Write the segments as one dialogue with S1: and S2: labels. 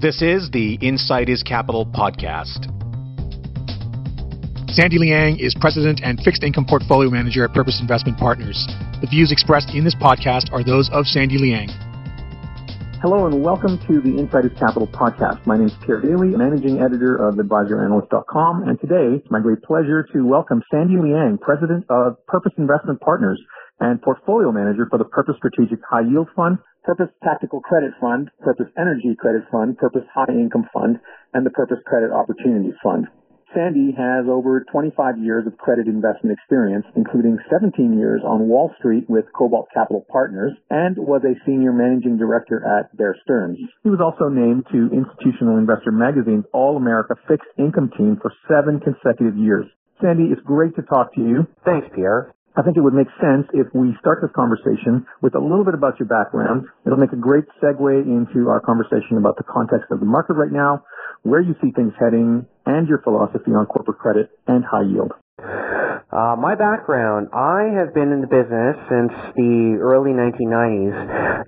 S1: This is the Insight is Capital podcast.
S2: Sandy Liang is President and Fixed Income Portfolio Manager at Purpose Investment Partners. The views expressed in this podcast are those of Sandy Liang.
S3: Hello and welcome to the Insight is Capital podcast. My name is Pierre Daly, Managing Editor of AdvisorAnalyst.com, and today it's my great pleasure to welcome Sandy Liang, President of Purpose Investment Partners and Portfolio Manager for the Purpose Strategic High Yield Fund, Purpose Tactical Credit Fund, Purpose Energy Credit Fund, Purpose High Income Fund, and the Purpose Credit Opportunities Fund. Sandy has over 25 years of credit investment experience, including 17 years on Wall Street with Cobalt Capital Partners and was a senior managing director at Bear Stearns. He was also named to Institutional Investor Magazine's All America Fixed Income Team for seven consecutive years. Sandy, it's great to talk to you.
S4: Thanks, Pierre.
S3: I think it would make sense if we start this conversation with a little bit about your background. It'll make a great segue into our conversation about the context of the market right now, where you see things heading, and your philosophy on corporate credit and high yield.
S4: Uh, my background, I have been in the business since the early 1990s,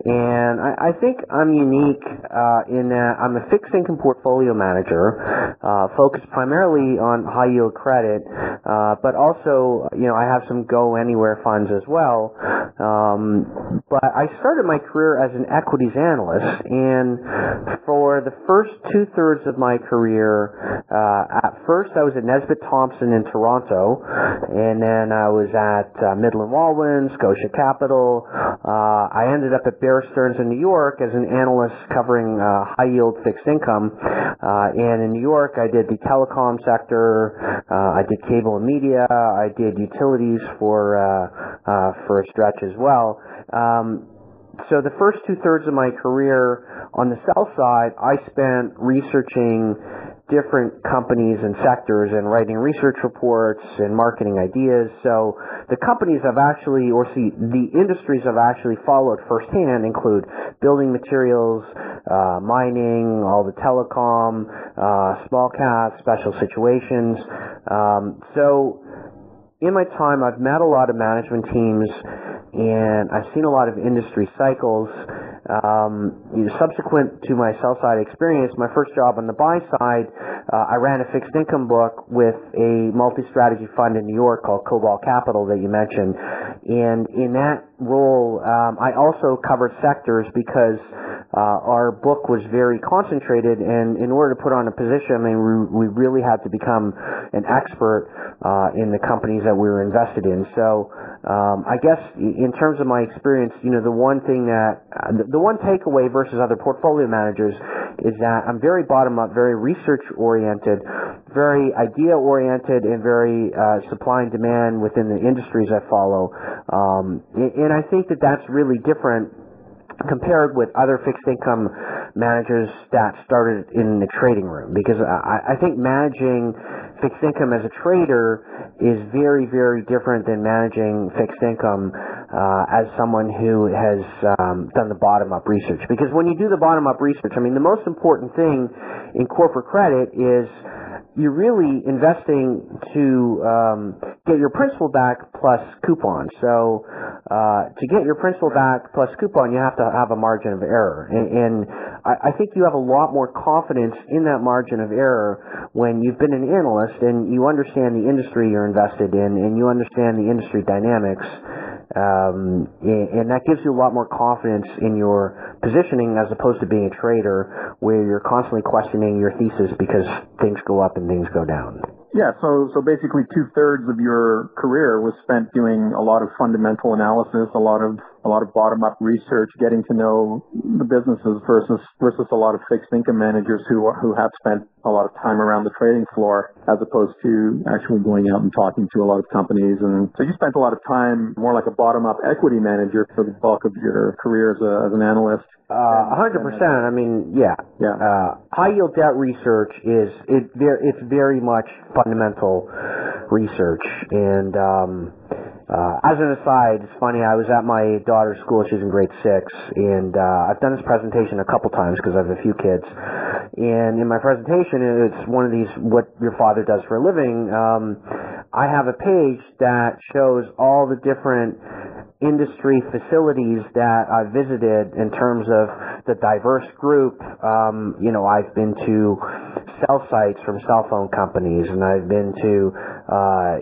S4: and I, I think I'm unique uh, in that I'm a fixed income portfolio manager, uh, focused primarily on high yield credit, uh, but also, you know, I have some go anywhere funds as well. Um, but I started my career as an equities analyst, and for the first two thirds of my career, uh, at first I was at Nesbitt Thomson in Toronto and then I was at uh, Midland Walwyn, Scotia Capital. Uh, I ended up at Bear Stearns in New York as an analyst covering uh, high yield fixed income. Uh, and in New York, I did the telecom sector. Uh, I did cable and media. I did utilities for uh, uh, for a stretch as well. Um, so the first two thirds of my career on the sell side, I spent researching different companies and sectors and writing research reports and marketing ideas. So the companies I've actually, or see, the industries I've actually followed firsthand include building materials, uh, mining, all the telecom, uh, small cap, special situations. Um, so in my time, I've met a lot of management teams and I've seen a lot of industry cycles. Um, subsequent to my sell side experience, my first job on the buy side, uh, I ran a fixed income book with a multi strategy fund in New York called Cobalt Capital that you mentioned. And in that role, um, I also covered sectors because uh, our book was very concentrated, and in order to put on a position, I mean, we, we really had to become an expert uh, in the companies that we were invested in. So, um, I guess in terms of my experience, you know, the one thing that uh, the one takeaway versus other portfolio managers is that I'm very bottom up, very research oriented, very idea oriented, and very uh, supply and demand within the industries I follow. Um, and I think that that's really different compared with other fixed income managers that started in the trading room because I, I think managing fixed income as a trader is very, very different than managing fixed income uh, as someone who has um, done the bottom up research. Because when you do the bottom up research, I mean, the most important thing in corporate credit is you're really investing to um, get your principal back plus coupon. So uh, to get your principal back plus coupon, you have to have a margin of error, and, and I, I think you have a lot more confidence in that margin of error when you've been an analyst and you understand the industry you're invested in, and you understand the industry dynamics. Um, and that gives you a lot more confidence in your positioning as opposed to being a trader where you're constantly questioning your thesis because things go up and things go down.
S3: Yeah, so so basically two thirds of your career was spent doing a lot of fundamental analysis, a lot of a lot of bottom up research, getting to know the businesses versus versus a lot of fixed income managers who who have spent a lot of time around the trading floor as opposed to actually going out and talking to a lot of companies. And so you spent a lot of time more like a bottom up equity manager for the bulk of your career as, a, as an analyst.
S4: Uh, a hundred percent. I mean, yeah,
S3: yeah.
S4: Uh, high yield debt research is it. It's very much fundamental research, and um, uh, as an aside, it's funny. I was at my daughter's school. She's in grade six, and uh, I've done this presentation a couple times because I have a few kids. And in my presentation, it's one of these what your father does for a living. Um, I have a page that shows all the different industry facilities that I've visited in terms of the diverse group. Um, you know, I've been to cell sites from cell phone companies, and I've been to uh,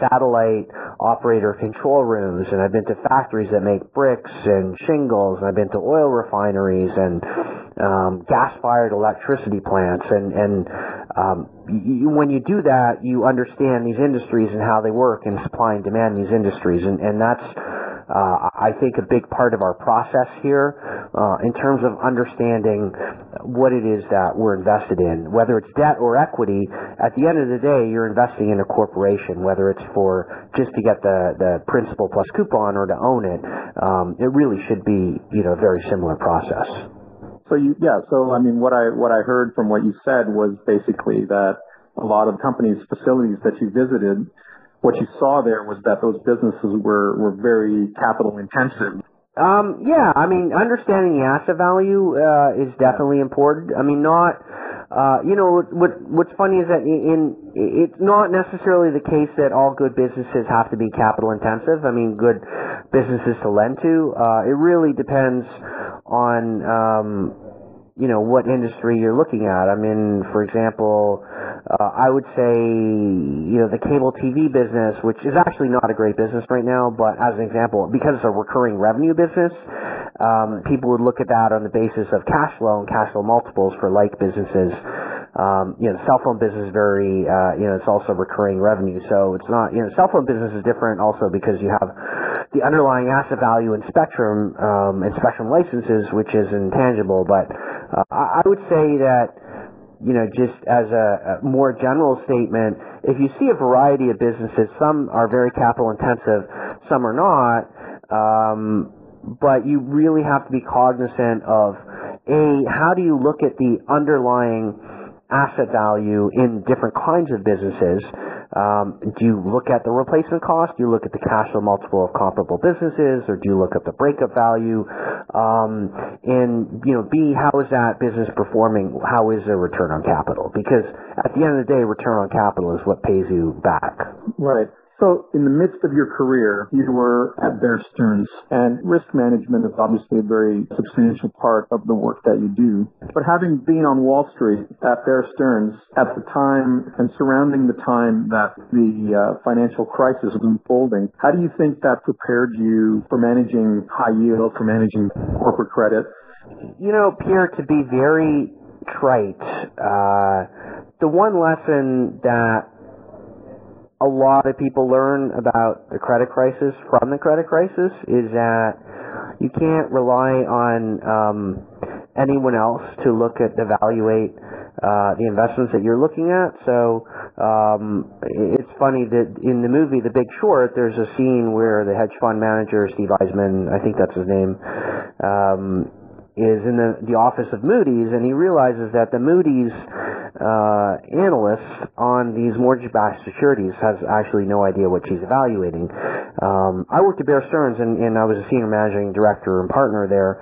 S4: satellite operator control rooms, and I've been to factories that make bricks and shingles, and I've been to oil refineries and um, gas-fired electricity plants, and and um, you, when you do that, you understand these industries and how they work, and supply and demand in these industries, and and that's uh, I think a big part of our process here uh, in terms of understanding what it is that we're invested in, whether it's debt or equity. At the end of the day, you're investing in a corporation, whether it's for just to get the the principal plus coupon or to own it. Um, it really should be you know a very similar process.
S3: So you yeah so I mean what I what I heard from what you said was basically that a lot of companies facilities that you visited what you saw there was that those businesses were, were very capital intensive.
S4: Um, yeah, I mean, understanding the asset value uh, is definitely important. I mean, not, uh, you know, what what's funny is that in, it's not necessarily the case that all good businesses have to be capital intensive. I mean, good businesses to lend to. Uh, it really depends on, um, you know, what industry you're looking at. I mean, for example, uh, I would say, you know, the cable TV business, which is actually not a great business right now, but as an example, because it's a recurring revenue business, um, people would look at that on the basis of cash flow and cash flow multiples for like businesses. Um, you know, the cell phone business is very, uh, you know, it's also recurring revenue. So it's not, you know, cell phone business is different also because you have the underlying asset value in Spectrum, um, and Spectrum licenses, which is intangible. But, uh, I would say that, you know, just as a, a, more general statement, if you see a variety of businesses, some are very capital intensive, some are not, um, but you really have to be cognizant of a how do you look at the underlying asset value in different kinds of businesses. Um, do you look at the replacement cost? Do you look at the cash flow multiple of comparable businesses, or do you look at the breakup value? Um, and you know, B, how is that business performing? How is their return on capital? Because at the end of the day, return on capital is what pays you back.
S3: Right. So in the midst of your career, you were at Bear Stearns, and risk management is obviously a very substantial part of the work that you do. But having been on Wall Street at Bear Stearns at the time and surrounding the time that the uh, financial crisis was unfolding, how do you think that prepared you for managing high yield, for managing corporate credit?
S4: You know, Pierre, to be very trite, uh, the one lesson that a lot of people learn about the credit crisis from the credit crisis is that you can't rely on um, anyone else to look at evaluate uh, the investments that you're looking at. So um, it's funny that in the movie The Big Short, there's a scene where the hedge fund manager Steve Eisman, I think that's his name, um, is in the, the office of Moody's, and he realizes that the Moody's uh, analyst on these mortgage-backed securities has actually no idea what she's evaluating. Um, I worked at Bear Stearns, and, and I was a senior managing director and partner there,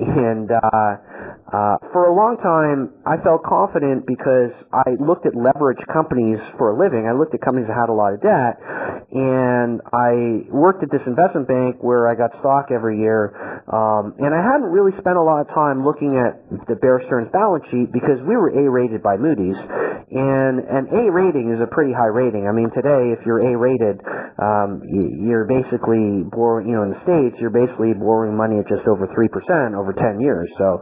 S4: and uh, uh, for a long time, I felt confident because I looked at leveraged companies for a living. I looked at companies that had a lot of debt, and I worked at this investment bank where I got stock every year, um, and I hadn't really spent a lot of time looking at the Bear Stearns balance sheet because we were A-rated by Moody's, and an A rating is a pretty high rating. I mean, today, if you're A-rated, um, you're basically borrowing, you know, in the States, you're basically borrowing money at just over 3% over 10 years. So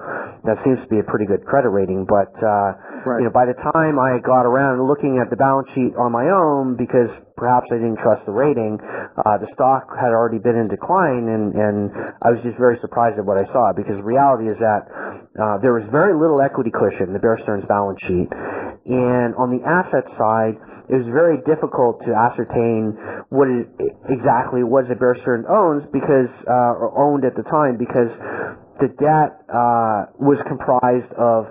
S4: that seems to be a pretty good credit rating. But uh, right. you know, by the time I got around looking at the balance sheet on my own, because perhaps I didn't trust the rating, uh, the stock had already been in decline, and and I was just very surprised at what I saw. Because the reality is that uh, there was very little equity cushion in the Bear Stearns balance sheet, and on the asset side it was very difficult to ascertain what it exactly was that Bear Stearns owns because uh, or owned at the time because the debt uh, was comprised of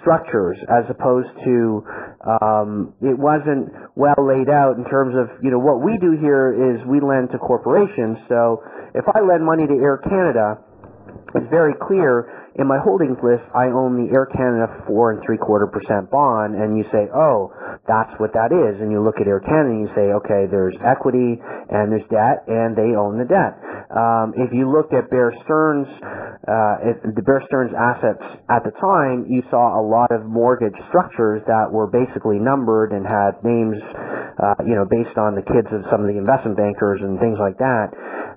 S4: structures as opposed to um, it wasn't well laid out in terms of you know what we do here is we lend to corporations. So if I lend money to Air Canada, it's very clear in my holdings list, I own the Air Canada four and three quarter percent bond, and you say, oh, that's what that is, and you look at Air Canada and you say, okay, there's equity and there's debt, and they own the debt. Um, if you looked at Bear Stearns, uh, the Bear Stearns assets at the time, you saw a lot of mortgage structures that were basically numbered and had names, uh, you know, based on the kids of some of the investment bankers and things like that.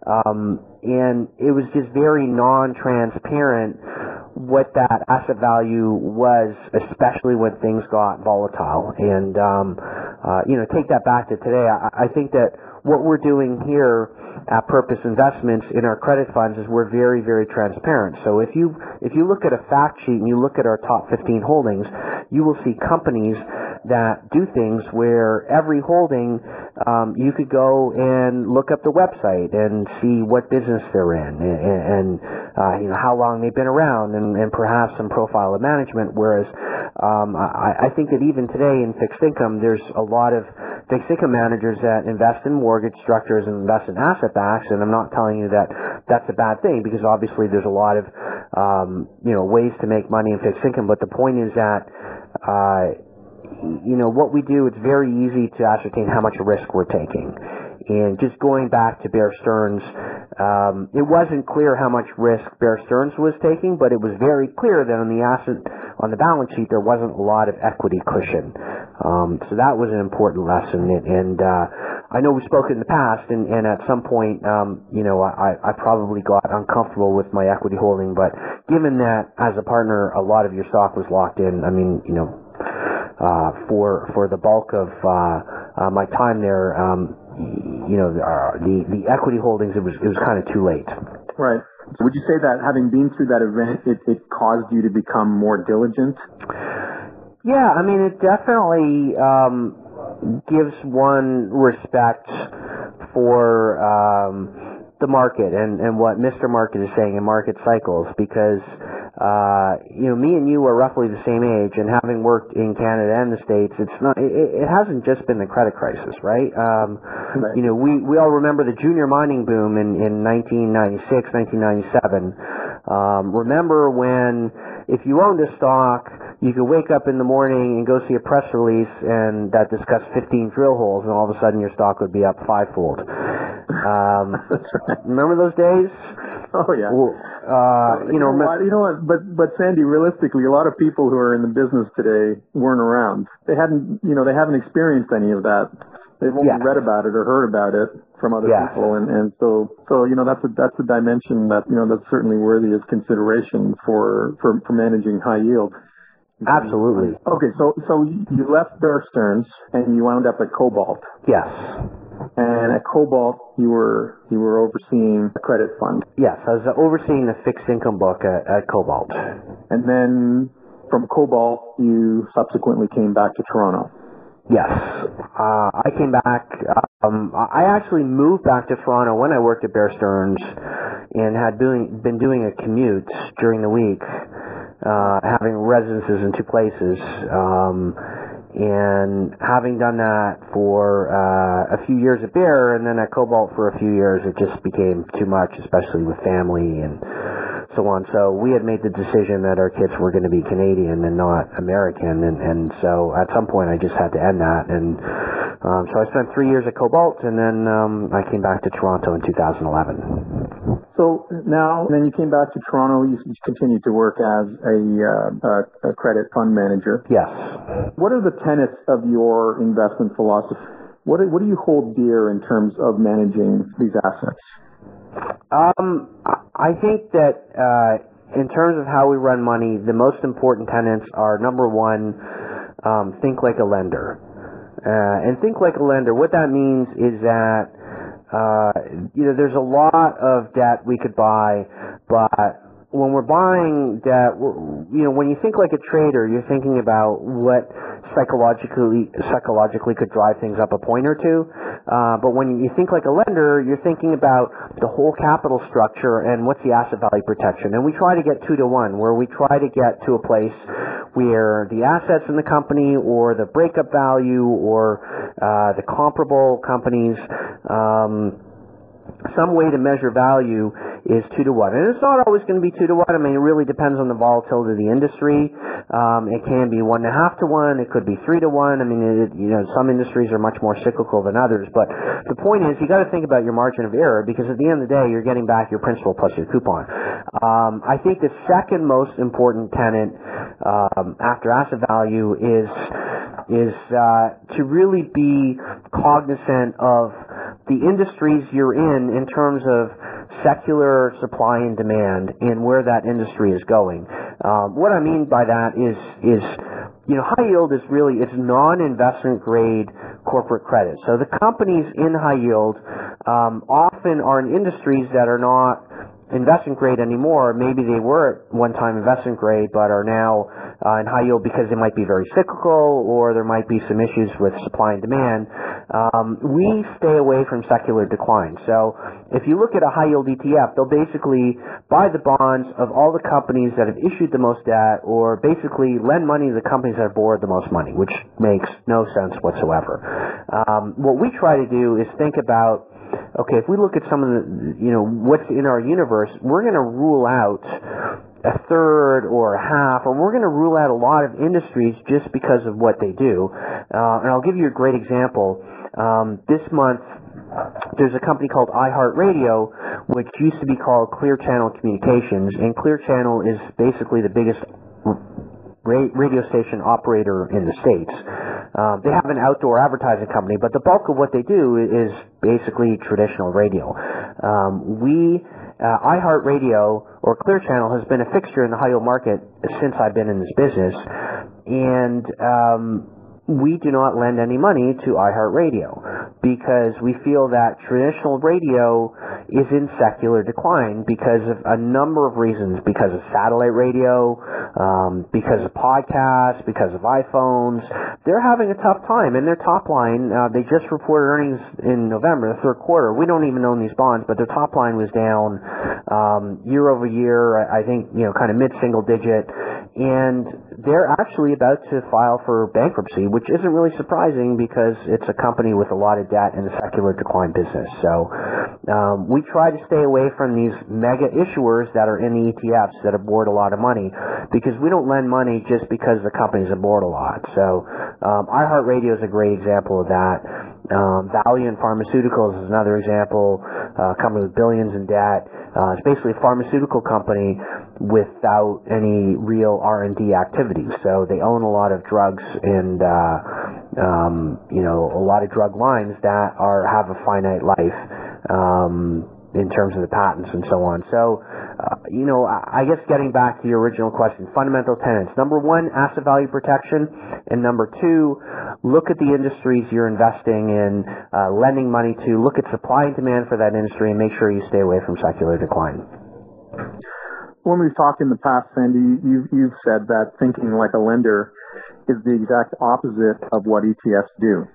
S4: Um, and it was just very non-transparent what that asset value was, especially when things got volatile. And um, uh, you know, take that back to today. I, I think that what we're doing here at Purpose Investments in our credit funds is we're very, very transparent. So if you if you look at a fact sheet and you look at our top 15 holdings, you will see companies that do things where every holding um, you could go and look up the website and see what business they're in and, and uh, you know how long they've been around and, and perhaps some profile of management. Whereas um, I, I think that even today in fixed income, there's a lot of fixed income managers that invest in mortgage structures and invest in asset backs. And I'm not telling you that that's a bad thing because obviously there's a lot of um, you know ways to make money in fixed income. But the point is that uh, you know, what we do, it's very easy to ascertain how much risk we're taking. And just going back to Bear Stearns, um, it wasn't clear how much risk Bear Stearns was taking, but it was very clear that on the asset on the balance sheet there wasn't a lot of equity cushion. Um, so that was an important lesson. And, and uh, I know we've spoken in the past, and, and at some point, um, you know, I, I probably got uncomfortable with my equity holding. But given that as a partner, a lot of your stock was locked in, I mean, you know, uh, for for the bulk of uh, uh, my time there, um, you know, the the equity holdings, it was it was kind of too late.
S3: Right. So would you say that having been through that event, it, it caused you to become more diligent?
S4: Yeah, I mean, it definitely um, gives one respect for um, the market and, and what Mr. Market is saying in market cycles because uh, you know, me and you are roughly the same age, and having worked in Canada and the States, it's not, it, it hasn't just been the credit crisis, right? Um, right. You know, we, we all remember the junior mining boom in, in 1996, 1997. Um, remember when, if you owned a stock, you could wake up in the morning and go see a press release and that discussed 15 drill holes, and all of a sudden your stock would be up fivefold. Um, right. Remember those days?
S3: Oh yeah.
S4: Well, uh, you, know,
S3: what, you know what? But but Sandy, realistically, a lot of people who are in the business today weren't around. They hadn't, you know, they haven't experienced any of that. They've only yeah. read about it or heard about it from other yeah. people, and and so so you know that's a that's a dimension that you know that's certainly worthy of consideration for for for managing high yield.
S4: Absolutely.
S3: Okay, so so you left Bear Stearns and you wound up at Cobalt.
S4: Yes.
S3: And at Cobalt, you were you were overseeing a credit fund.
S4: Yes, I was overseeing the fixed income book at, at Cobalt.
S3: And then from Cobalt, you subsequently came back to Toronto.
S4: Yes, uh, I came back. Um, I actually moved back to Toronto when I worked at Bear Stearns, and had doing, been doing a commute during the week, uh, having residences in two places. Um, and having done that for uh, a few years at Bear and then at Cobalt for a few years, it just became too much, especially with family and so on. So we had made the decision that our kids were going to be Canadian and not American, and and so at some point I just had to end that. And um, so I spent three years at Cobalt, and then um, I came back to Toronto in 2011.
S3: So now, then you came back to Toronto. You continued to work as a, uh, a credit fund manager.
S4: Yes.
S3: What are the tenets of your investment philosophy? What do, what do you hold dear in terms of managing these assets?
S4: Um, I think that uh, in terms of how we run money, the most important tenets are number one, um, think like a lender. Uh, and think like a lender. What that means is that uh, you know there's a lot of debt we could buy, but when we're buying debt, you know, when you think like a trader, you're thinking about what psychologically psychologically could drive things up a point or two. Uh, but when you think like a lender, you're thinking about the whole capital structure and what's the asset value protection. And we try to get two to one, where we try to get to a place where the assets in the company or the breakup value or uh, the comparable companies. Um, some way to measure value is two to one. And it's not always going to be two to one. I mean, it really depends on the volatility of the industry. Um, it can be one and a half to one. It could be three to one. I mean, it, you know, some industries are much more cyclical than others. But the point is, you got to think about your margin of error because at the end of the day, you're getting back your principal plus your coupon. Um, I think the second most important tenant um, after asset value is is uh, to really be cognizant of the industries you're in in terms of secular supply and demand and where that industry is going. Um, what I mean by that is is you know high yield is really it's non-investment grade corporate credit. So the companies in high yield um, often are in industries that are not investment grade anymore. Maybe they were at one time investment grade, but are now uh, in high yield because they might be very cyclical or there might be some issues with supply and demand. Um, we stay away from secular decline. So if you look at a high yield ETF, they'll basically buy the bonds of all the companies that have issued the most debt or basically lend money to the companies that have borrowed the most money, which makes no sense whatsoever. Um, what we try to do is think about okay, if we look at some of the, you know, what's in our universe, we're going to rule out a third or a half, or we're going to rule out a lot of industries just because of what they do. Uh, and I'll give you a great example. Um, this month, there's a company called iHeartRadio, which used to be called Clear Channel Communications, and Clear Channel is basically the biggest radio station operator in the states. Um, they have an outdoor advertising company, but the bulk of what they do is basically traditional radio. Um, we uh, iHeartRadio or Clear Channel has been a fixture in the high yield market since I've been in this business, and um, we do not lend any money to iHeartRadio because we feel that traditional radio is in secular decline because of a number of reasons because of satellite radio, um, because of podcasts, because of iPhones. They're having a tough time, and their top line, uh, they just reported earnings in November, the third quarter. We don't even own these bonds, but their top line was down um, year over year, I think, you know, kind of mid single digit and they're actually about to file for bankruptcy, which isn't really surprising because it's a company with a lot of debt and a secular decline business. So um, we try to stay away from these mega issuers that are in the ETFs that bored a lot of money because we don't lend money just because the companies have bored a lot. So um, iHeartRadio is a great example of that. Um, Valeant Pharmaceuticals is another example, uh, company with billions in debt. Uh, it's basically a pharmaceutical company without any real R&D activity. So they own a lot of drugs and uh, um, you know a lot of drug lines that are have a finite life. Um, in terms of the patents and so on. So, uh, you know, I guess getting back to your original question, fundamental tenants. Number one, asset value protection. And number two, look at the industries you're investing in, uh, lending money to, look at supply and demand for that industry and make sure you stay away from secular decline.
S3: When we've talked in the past, Sandy, you've, you've said that thinking like a lender is the exact opposite of what ETFs do.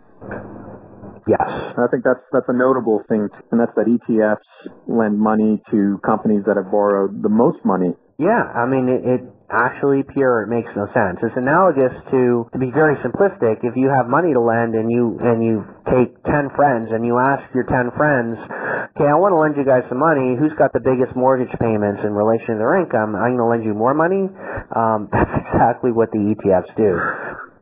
S4: Yes.
S3: I think that's that's a notable thing, and that's that ETFs lend money to companies that have borrowed the most money.
S4: Yeah, I mean it, it actually Pierre it makes no sense. It's analogous to to be very simplistic. If you have money to lend and you and you take ten friends and you ask your ten friends, okay, I want to lend you guys some money. Who's got the biggest mortgage payments in relation to their income? I'm going to lend you more money. Um, that's exactly what the ETFs do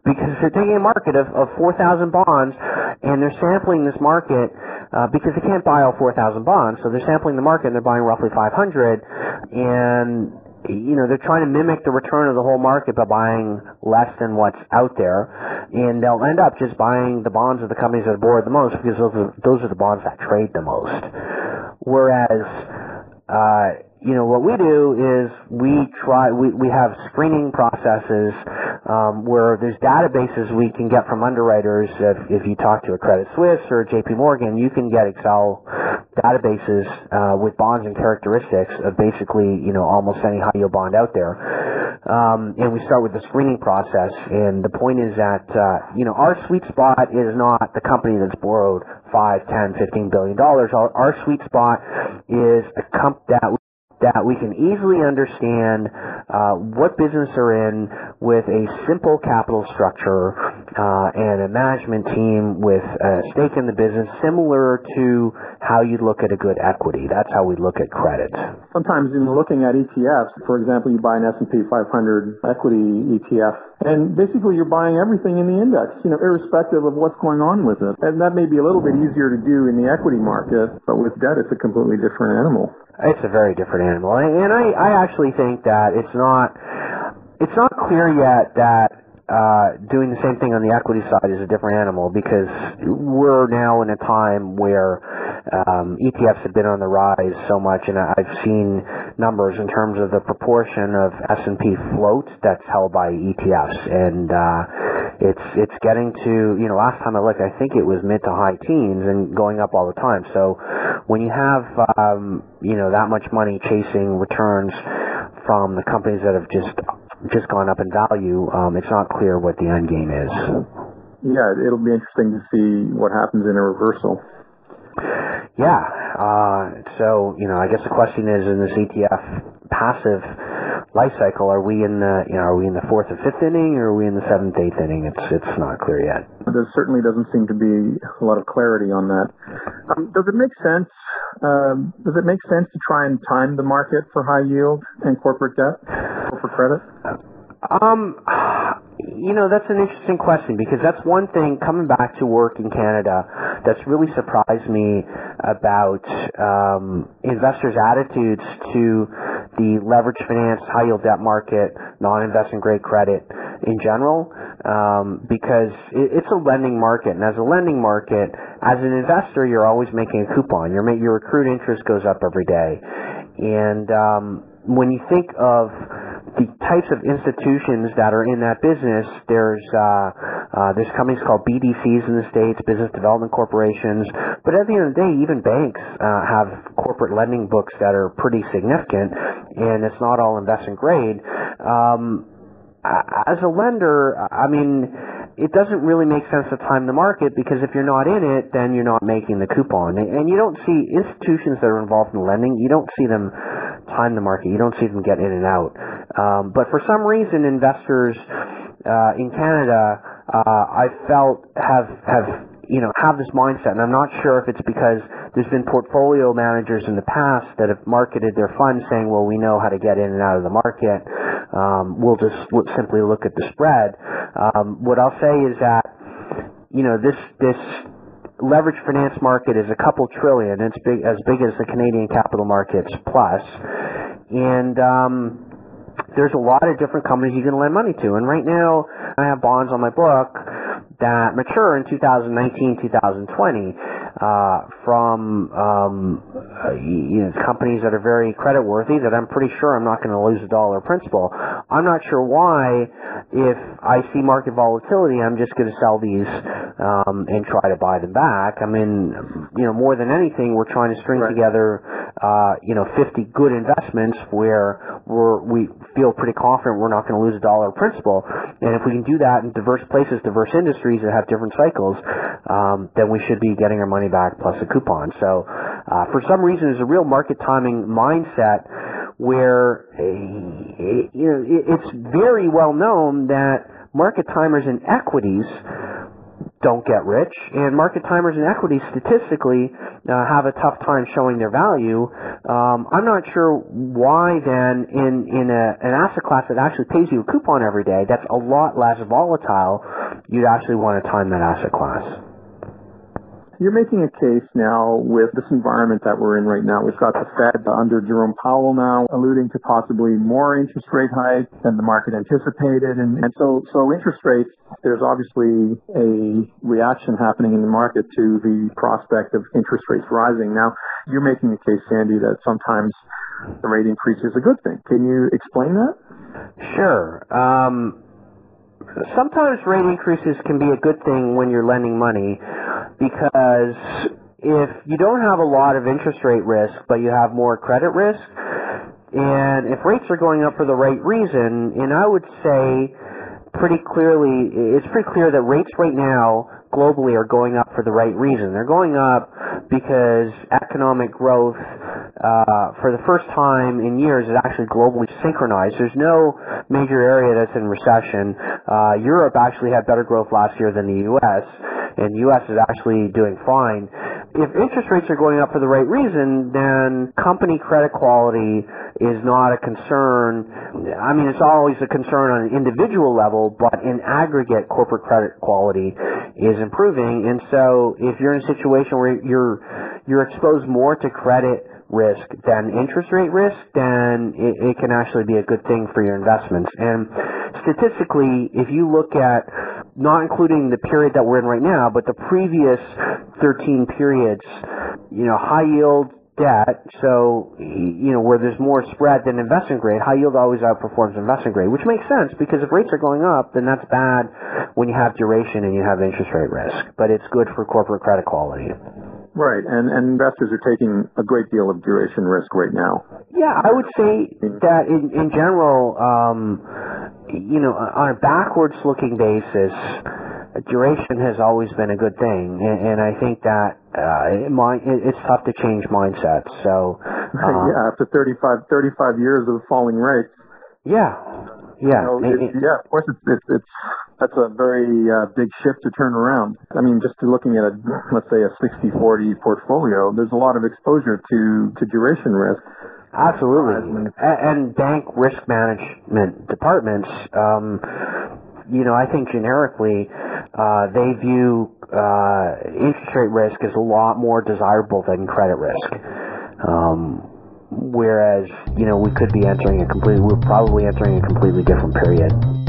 S4: because they're taking a market of, of 4,000 bonds and they're sampling this market uh, because they can't buy all 4,000 bonds. So they're sampling the market and they're buying roughly 500 and you know, they're trying to mimic the return of the whole market by buying less than what's out there, and they'll end up just buying the bonds of the companies that are bored the most because those are, those are the bonds that trade the most. Whereas, uh, you know, what we do is we try, we, we have screening processes um, where there's databases we can get from underwriters. If, if you talk to a Credit Suisse or a JP Morgan, you can get Excel databases uh, with bonds and characteristics of basically, you know, almost any high yield bond out there. Um, and we start with the screening process. And the point is that, uh, you know, our sweet spot is not the company that's borrowed five, ten, fifteen billion dollars. Our, our sweet spot is a comp that that we can easily understand uh, what business they're in with a simple capital structure uh, and a management team with a stake in the business, similar to how you look at a good equity. That's how we look at credit.
S3: Sometimes in looking at ETFs, for example, you buy an S&P 500 equity ETF, and basically you're buying everything in the index, you know, irrespective of what's going on with it. And that may be a little bit easier to do in the equity market, but with debt, it's a completely different animal.
S4: It's a very different animal, and I, I actually think that it's not it's not clear yet that uh, doing the same thing on the equity side is a different animal because we're now in a time where um, ETFs have been on the rise so much, and I've seen numbers in terms of the proportion of S&P float that's held by ETFs, and uh, it's it's getting to you know last time I looked, I think it was mid to high teens and going up all the time. So when you have um, you know that much money chasing returns from the companies that have just just gone up in value, um, it's not clear what the end game is.
S3: Yeah, it'll be interesting to see what happens in a reversal.
S4: Yeah. Uh, so, you know, I guess the question is in this ETF passive life cycle, are we in the, you know, are we in the fourth or fifth inning or are we in the seventh, eighth inning? It's, it's not clear yet.
S3: There certainly doesn't seem to be a lot of clarity on that. Um, does it make sense, um, does it make sense to try and time the market for high yield and corporate debt or for credit?
S4: Um, you know, that's an interesting question because that's one thing coming back to work in Canada that's really surprised me about um, investors' attitudes to the leverage finance, high yield debt market, non investment grade credit in general, um, because it, it's a lending market, and as a lending market, as an investor, you're always making a coupon. Your your accrued interest goes up every day, and um, when you think of the types of institutions that are in that business, there's uh, uh, there's companies called BDCs in the states, business development corporations. But at the end of the day, even banks uh, have corporate lending books that are pretty significant, and it's not all investment grade. Um, as a lender, I mean, it doesn't really make sense to time the market because if you're not in it, then you're not making the coupon. And you don't see institutions that are involved in lending, you don't see them time the market. You don't see them get in and out. Um, but for some reason, investors uh, in Canada, I felt have have you know have this mindset, and I'm not sure if it's because there's been portfolio managers in the past that have marketed their funds saying, well, we know how to get in and out of the market. Um, we'll just simply look at the spread. Um, what I'll say is that you know this this leverage finance market is a couple trillion. It's big as big as the Canadian capital markets plus, and um, there's a lot of different companies you can lend money to. And right now, I have bonds on my book that mature in 2019, 2020 uh, from um, uh, you know companies that are very credit worthy that I'm pretty sure I'm not going to lose a dollar principal. I'm not sure why. If I see market volatility, I'm just going to sell these um, and try to buy them back. I mean, you know, more than anything, we're trying to string right. together, uh, you know, 50 good investments where we're we feel pretty confident we're not going to lose a dollar principal. And if we can do that in diverse places, diverse industries that have different cycles, um, then we should be getting our money back plus a coupon. So, uh, for some reason, there's a real market timing mindset where uh, you know it's very well known that market timers in equities don't get rich, and market timers in equities statistically uh, have a tough time showing their value. Um, I'm not sure why then in in a, an asset class that actually pays you a coupon every day, that's a lot less volatile, you'd actually want to time that asset class.
S3: You're making a case now with this environment that we're in right now. We've got the Fed under Jerome Powell now alluding to possibly more interest rate hikes than the market anticipated. And, and so, so interest rates, there's obviously a reaction happening in the market to the prospect of interest rates rising. Now, you're making a case, Sandy, that sometimes the rate increase is a good thing. Can you explain that?
S4: Sure. Um, sometimes rate increases can be a good thing when you're lending money because if you don't have a lot of interest rate risk, but you have more credit risk, and if rates are going up for the right reason, and I would say pretty clearly, it's pretty clear that rates right now globally are going up for the right reason. They're going up because economic growth uh, for the first time in years is actually globally synchronized. There's no major area that's in recession. Uh, Europe actually had better growth last year than the U.S., and the U.S. is actually doing fine. If interest rates are going up for the right reason, then company credit quality is not a concern. I mean, it's always a concern on an individual level, but in aggregate, corporate credit quality is improving. And so, if you're in a situation where you're you're exposed more to credit risk than interest rate risk, then it, it can actually be a good thing for your investments. And statistically, if you look at not including the period that we're in right now, but the previous 13 periods, you know, high yield debt, so, you know, where there's more spread than investment grade, high yield always outperforms investment grade, which makes sense because if rates are going up, then that's bad when you have duration and you have interest rate risk, but it's good for corporate credit quality.
S3: Right, and, and investors are taking a great deal of duration risk right now.
S4: Yeah, I would say that in, in general, um, you know, on a backwards looking basis, duration has always been a good thing, and, and I think that uh, it might, it, it's tough to change mindsets. So,
S3: uh, yeah, after 35, 35 years of falling rates.
S4: Yeah, yeah,
S3: you know, it, yeah. Of course, it's, it's it's that's a very uh, big shift to turn around. I mean, just looking at a let's say a 60-40 portfolio, there's a lot of exposure to to duration risk.
S4: Absolutely, and bank risk management departments. Um, you know, I think generically, uh, they view uh, interest rate risk as a lot more desirable than credit risk. Um, whereas, you know, we could be entering a completely, we're probably entering a completely different period